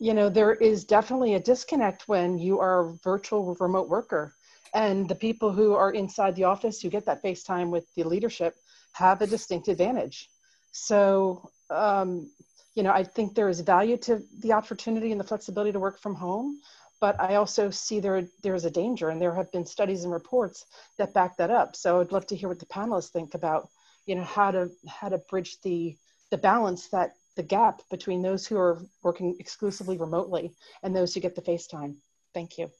Speaker 9: you know, there is definitely a disconnect when you are a virtual remote worker. And the people who are inside the office who get that FaceTime with the leadership have a distinct advantage. So, um, you know, I think there is value to the opportunity and the flexibility to work from home but I also see there there's a danger, and there have been studies and reports that back that up. So I'd love to hear what the panelists think about, you know, how to how to bridge the the balance that the gap between those who are working exclusively remotely and those who get the FaceTime. Thank you.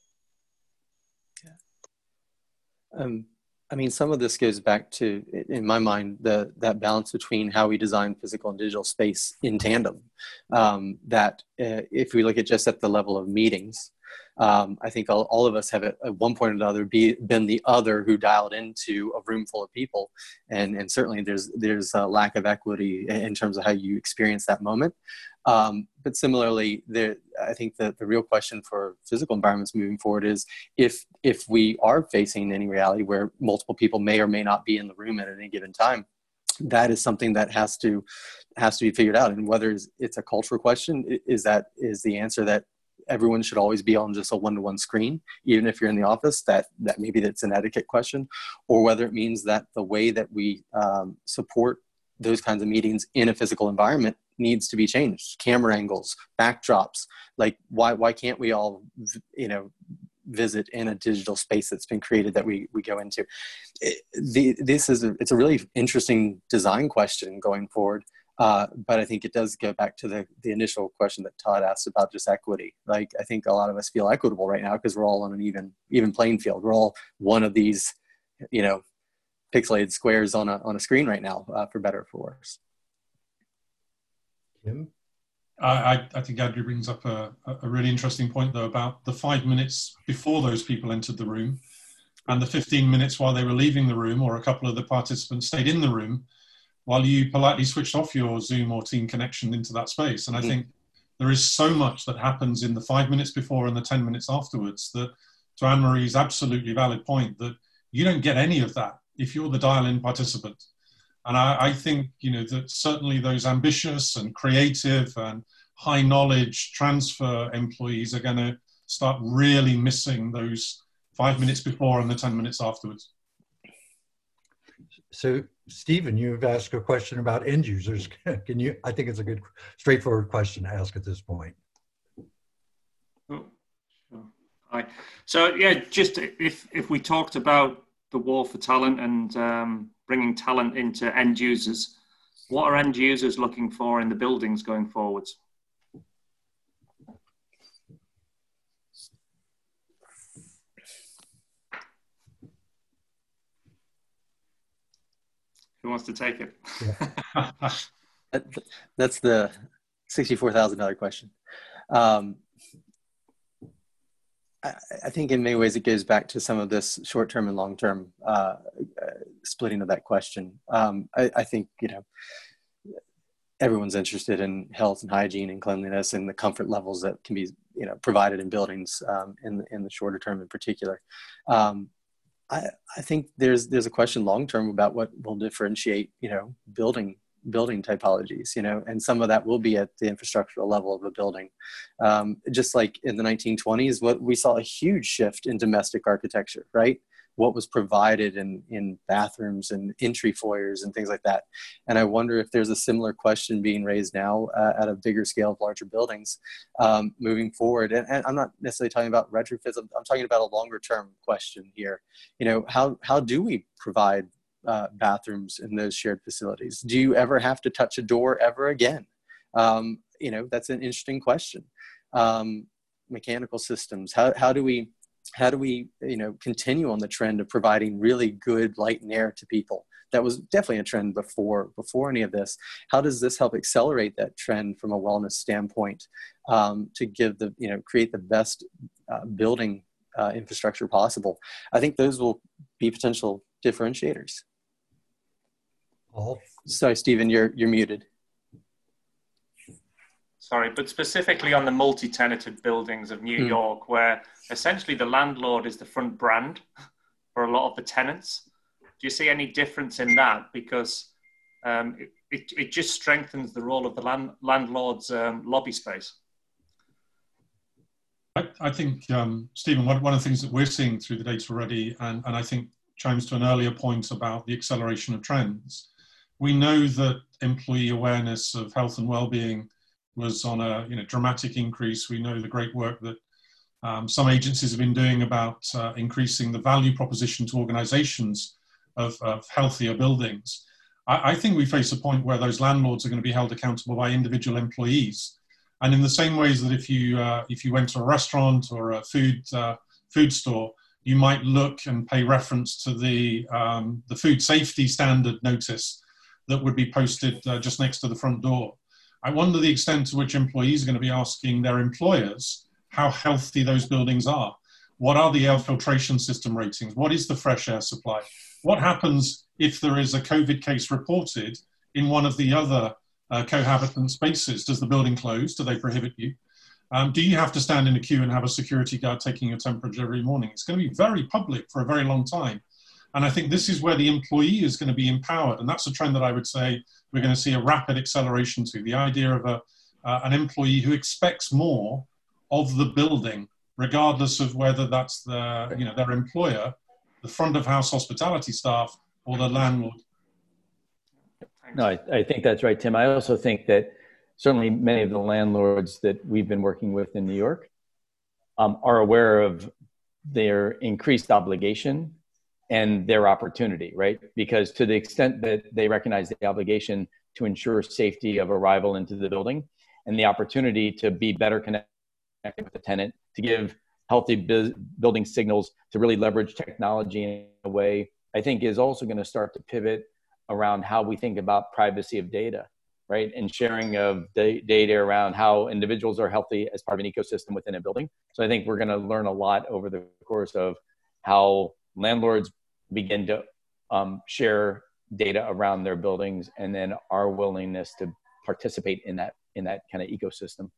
Speaker 6: Yeah. Um, I mean, some of this goes back to, in my mind, the that balance between how we design physical and digital space in tandem. Um, that uh, if we look at just at the level of meetings, um, I think all, all, of us have at, one point or another be, been the other who dialed into a room full of people, and and certainly there's there's a lack of equity in terms of how you experience that moment. Um, but similarly, there, I think that the real question for physical environments moving forward is if if we are facing any reality where multiple people may or may not be in the room at any given time, that is something that has to has to be figured out and whether it's a cultural question is that is the answer that everyone should always be on just a one-to-one screen even if you're in the office that that maybe that's an etiquette question or whether it means that the way that we um, support those kinds of meetings in a physical environment needs to be changed. Camera angles backdrops like why why can't we all you know visit in a digital space that's been created that we, we go into? It, the, this is a, it's a really interesting design question going forward uh, but I think it does go back to the, the initial question that Todd asked about just equity. Like I think a lot of us feel equitable right now because we're all on an even even playing field. We're all one of these, you know, pixelated squares on a on a screen right now, uh, for better or for worse.
Speaker 3: Kim, I I think Andrew brings up a a really interesting point though about the five minutes before those people entered the room, and the fifteen minutes while they were leaving the room, or a couple of the participants stayed in the room while you politely switched off your Zoom or Team connection into that space. And I mm-hmm. think there is so much that happens in the five minutes before and the 10 minutes afterwards that, to Anne Marie's absolutely valid point, that you don't get any of that if you're the dial in participant. And I, I think, you know, that certainly those ambitious and creative and high knowledge transfer employees are going to start really missing those five minutes before and the 10 minutes afterwards.
Speaker 4: So Stephen, you've asked a question about end users. Can you? I think it's a good, straightforward question to ask at this point.
Speaker 2: Oh, sure. Hi. So yeah, just if if we talked about the war for talent and um, bringing talent into end users, what are end users looking for in the buildings going forwards? Who wants to take it?
Speaker 6: That's the sixty-four thousand dollar question. Um, I, I, think in many ways it goes back to some of this short-term and long-term uh, uh, splitting of that question. Um, I, I think you know everyone's interested in health and hygiene and cleanliness and the comfort levels that can be you know provided in buildings um, in in the shorter term in particular. Um, I, I think there's there's a question long term about what will differentiate you know building building typologies you know and some of that will be at the infrastructural level of a building. Um, just like in the 1920s what we saw a huge shift in domestic architecture right what was provided in, in bathrooms and entry foyers and things like that. And I wonder if there's a similar question being raised now uh, at a bigger scale of larger buildings um, moving forward. And, and, I'm not necessarily talking about retrofits, I'm, I'm, talking about a longer term question here. You know, how, how do we provide uh, bathrooms in those shared facilities? Do you ever have to touch a door ever again? Um, you know, that's an interesting question. Um, mechanical systems, how, how do we how do we you know continue on the trend of providing really good light and air to people? That was definitely a trend before before any of this. How does this help accelerate that trend from a wellness standpoint um, to give the you know create the best uh, building uh, infrastructure possible? I think those will be potential differentiators.
Speaker 4: Oh.
Speaker 6: sorry stephen you're you're muted
Speaker 2: sorry, but specifically on the multi-tenanted buildings of New mm. York, where essentially the landlord is the front brand for a lot of the tenants. Do you see any difference in that? Because um, it, it, it, just strengthens the role of the land, landlord's um, lobby space.
Speaker 3: I, I think, um, Stephen, one, one of the things that we're seeing through the data already, and, and I think chimes to an earlier point about the acceleration of trends, we know that employee awareness of health and well-being was on a you know, dramatic increase. We know the great work that um, some agencies have been doing about uh, increasing the value proposition to organizations of, of healthier buildings. I, I, think we face a point where those landlords are going to be held accountable by individual employees. And in the same ways that if you, uh, if you went to a restaurant or a food, uh, food store, you might look and pay reference to the, um, the food safety standard notice that would be posted uh, just next to the front door. I wonder the extent to which employees are going to be asking their employers how healthy those buildings are. What are the air filtration system ratings? What is the fresh air supply? What happens if there is a COVID case reported in one of the other uh, cohabitant spaces? Does the building close? Do they prohibit you? Um, do you have to stand in a queue and have a security guard taking your temperature every morning? It's going to be very public for a very long time. And I think this is where the employee is going to be empowered. And that's a trend that I would say we're going to see a rapid acceleration to. The idea of a, uh, an employee who expects more of the building, regardless of whether that's the, you know, their employer, the front of house hospitality staff, or the landlord.
Speaker 5: No, I, I think that's right, Tim. I also think that certainly many of the landlords that we've been working with in New York um, are aware of their increased obligation and their opportunity, right? Because to the extent that they recognize the obligation to ensure safety of arrival into the building and the opportunity to be better connected with the tenant, to give healthy bu- building signals, to really leverage technology in a way, I think is also going to start to pivot around how we think about privacy of data, right? And sharing of da- data around how individuals are healthy as part of an ecosystem within a building. So I think we're going to learn a lot over the course of how landlords begin to um, share data around their buildings and then our willingness to participate in that in that kind of ecosystem.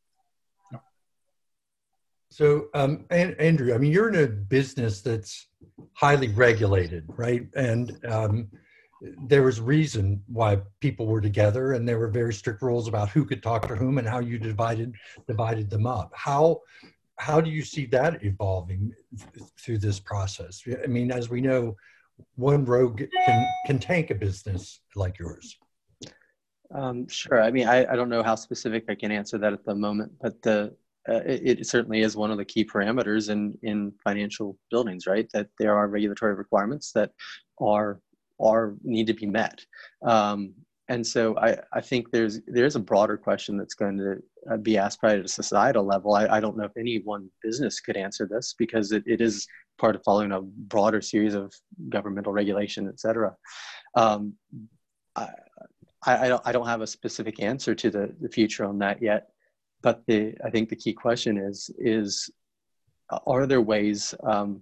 Speaker 4: So um, andrew i mean you're in a business that's highly regulated right? And um, there was reason why people were together and there were very strict rules about who could talk to whom and how you divided divided them up. How how do you see that evolving through this process? I mean, as we know, one rogue can, can tank a business like yours.
Speaker 6: Um, sure. I mean, I, I don't know how specific I can answer that at the moment, but the uh, it, it, certainly is one of the key parameters in in financial buildings, right? That there are regulatory requirements that are are need to be met. Um, and so I, I think there's there's a broader question that's going to uh, be asked probably at a societal level. I, I don't know if any one business could answer this because it, it is part of following a broader series of governmental regulation, et cetera. Um, I, I, don't, I don't have a specific answer to the, the future on that yet, but the, I think the key question is, is are there ways um,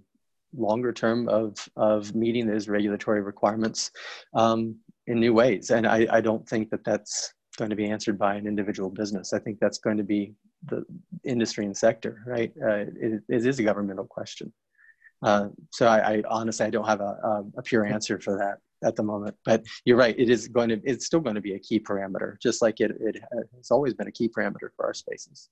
Speaker 6: longer term of, of meeting those regulatory requirements um, in new ways. And I, I don't think that that's going to be answered by an individual business. I think that's going to be the industry and sector, right? Uh, it, it is a governmental question. Uh, so I, I, honestly, I don't have a, a, pure answer for that at the moment. But you're right; it is going to, it's still going to be a key parameter, just like it, it has always been a key parameter for our spaces.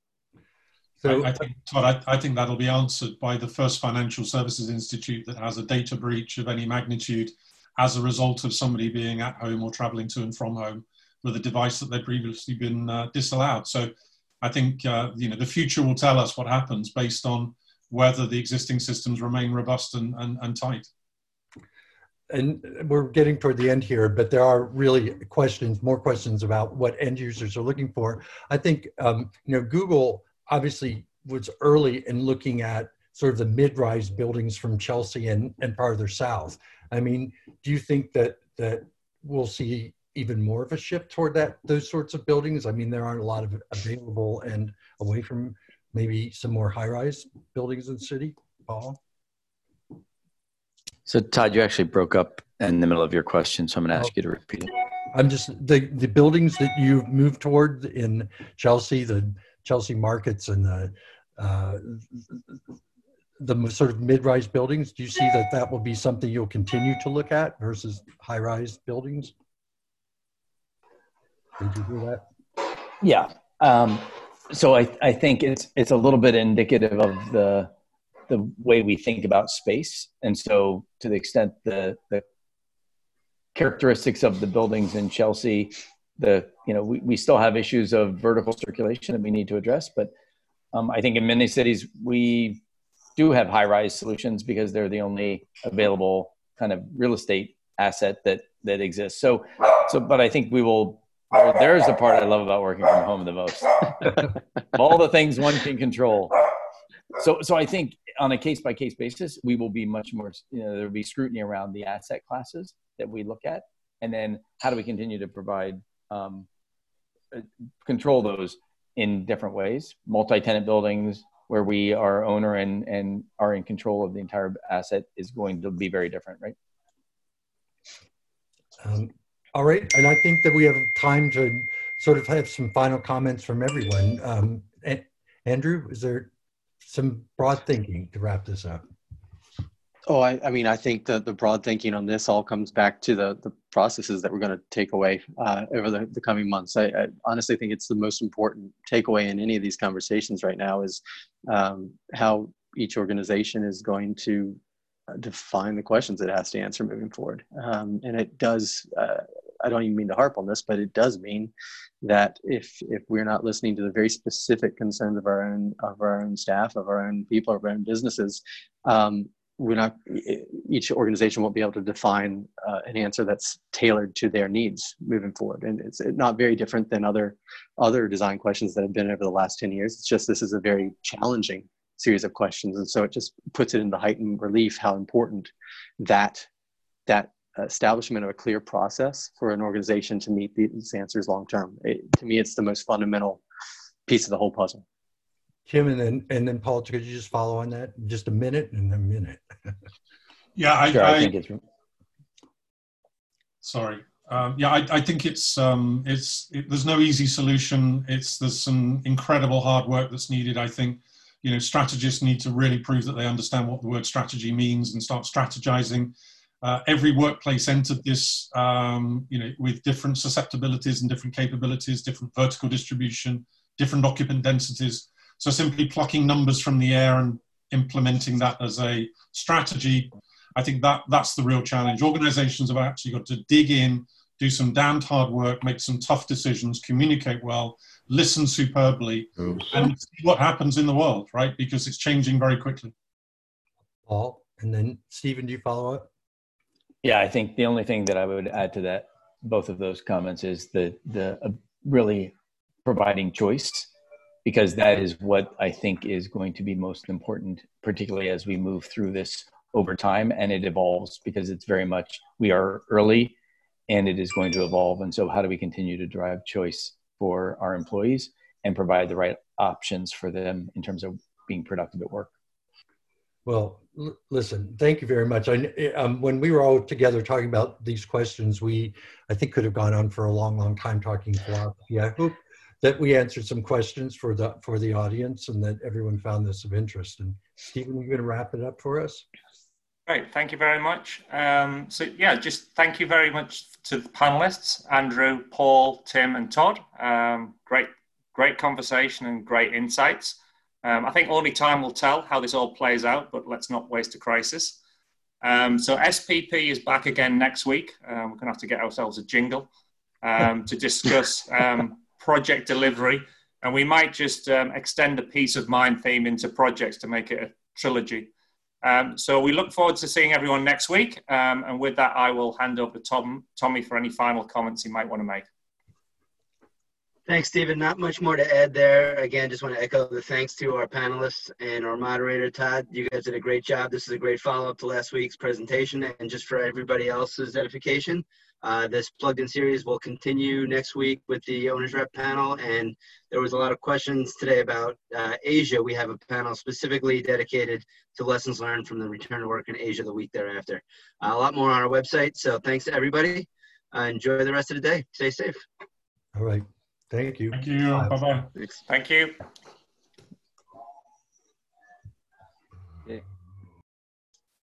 Speaker 3: So I, I think, Todd, I, I, think that'll be answered by the first financial services institute that has a data breach of any magnitude as a result of somebody being at home or traveling to and from home with a device that they'd previously been uh, disallowed. So I think uh, you know the future will tell us what happens based on whether the existing systems remain robust and, and, and tight.
Speaker 4: And we're getting toward the end here, but there are really questions, more questions about what end users are looking for. I think um, you know Google obviously was early in looking at sort of the mid-rise buildings from Chelsea and, and farther south. I mean, do you think that that we'll see even more of a shift toward that those sorts of buildings? I mean, there aren't a lot of available and away from maybe some more high-rise buildings in the city. Paul.
Speaker 5: So Todd, you actually broke up in the middle of your question, so I'm going to ask oh. you to repeat it.
Speaker 4: I'm just the the buildings that you've moved toward in Chelsea, the Chelsea markets, and the uh, the sort of mid-rise buildings. Do you see that that will be something you'll continue to look at versus high-rise buildings? Did you hear that?
Speaker 5: Yeah. Um, so I, I think it's it's a little bit indicative of the the way we think about space, and so to the extent the the characteristics of the buildings in Chelsea, the you know we, we still have issues of vertical circulation that we need to address, but um, I think in many cities we do have high rise solutions because they're the only available kind of real estate asset that that exists. So so but I think we will there's the part I love about working from home the most. all the things one can control. So, so I think on a case by case basis, we will be much more. You know, there will be scrutiny around the asset classes that we look at, and then how do we continue to provide um, uh, control those in different ways? Multi-tenant buildings where we are owner and and are in control of the entire asset is going to be very different, right?
Speaker 4: Um, all right, and I think that we have time to sort of have some final comments from everyone. Um, Andrew, is there some broad thinking to wrap this up?
Speaker 6: Oh, I, I mean, I think that the broad thinking on this all comes back to the, the processes that we're going to take away uh, over the, the coming months. I, I, honestly think it's the most important takeaway in any of these conversations right now is um, how each organization is going to uh, define the questions it has to answer moving forward. Um, and it does, uh, I don't even mean to harp on this, but it does mean that if if we're not listening to the very specific concerns of our own of our own staff, of our own people, of our own businesses, um, we're not. Each organization won't be able to define uh, an answer that's tailored to their needs moving forward, and it's not very different than other other design questions that have been over the last ten years. It's just this is a very challenging series of questions, and so it just puts it into heightened relief how important that that establishment of a clear process for an organization to meet these answers long term. To me, it's the most fundamental piece of the whole puzzle.
Speaker 4: Kim, and then and then Paul, could you just follow on that? Just a minute and a minute.
Speaker 3: yeah, I, sure, I, I, think it's. Sorry. Um, yeah, I, I, think it's um, it's it, there's no easy solution. It's there's some incredible hard work that's needed. I think you know strategists need to really prove that they understand what the word strategy means and start strategizing uh, every workplace entered this, um, you know, with different susceptibilities and different capabilities, different vertical distribution, different occupant densities. So simply plucking numbers from the air and implementing that as a strategy, I think that that's the real challenge. Organizations have actually got to dig in, do some damned hard work, make some tough decisions, communicate well, listen superbly, Oops. and see what happens in the world, right? Because it's changing very quickly.
Speaker 4: Paul, and then Stephen, do you follow up?
Speaker 5: Yeah, I think the only thing that I would add to that, both of those comments, is the the uh, really providing choice, because that is what I think is going to be most important, particularly as we move through this over time and it evolves, because it's very much we are early, and it is going to evolve. And so, how do we continue to drive choice for our employees and provide the right options for them in terms of being productive at work?
Speaker 4: Well, listen, thank you very much. I, um, when we were all together talking about these questions, we, I think, could have gone on for a long, long time talking philosophy. I hope that we answered some questions for the for the audience and that everyone found this of interest. And Stephen, you're going to wrap it up for us.
Speaker 2: Great, thank you very much. Um, so yeah, just thank you very much to the panelists, Andrew, Paul, Tim, and Todd. Um, great, great conversation and great insights. Um, I think only time will tell how this all plays out, but let's not waste a crisis. Um, so SPP is back again next week. Um, we're going to have to get ourselves a jingle um, to discuss project delivery, and we might just um, extend the peace of mind theme into projects to make it a trilogy. so we look forward to seeing everyone next week, and with that, I will hand over to Tom, Tommy for any final comments he might want to make.
Speaker 1: Thanks, Stephen. Not much more to add there. Again, just want to echo the thanks to our panelists and our moderator, Todd. You guys did a great job. This is a great follow-up to last week's presentation. And just for everybody else's edification, uh, this plugged in series will continue next week with the owners rep panel. And there was a lot of questions today about uh, Asia. We have a panel specifically dedicated to lessons learned from the return to work in Asia the week thereafter. Uh, a lot more on our website. So thanks to everybody. Uh, enjoy the rest of the day. Stay safe.
Speaker 4: All right. Thank you.
Speaker 3: Thank you. Bye bye.
Speaker 2: Thank you.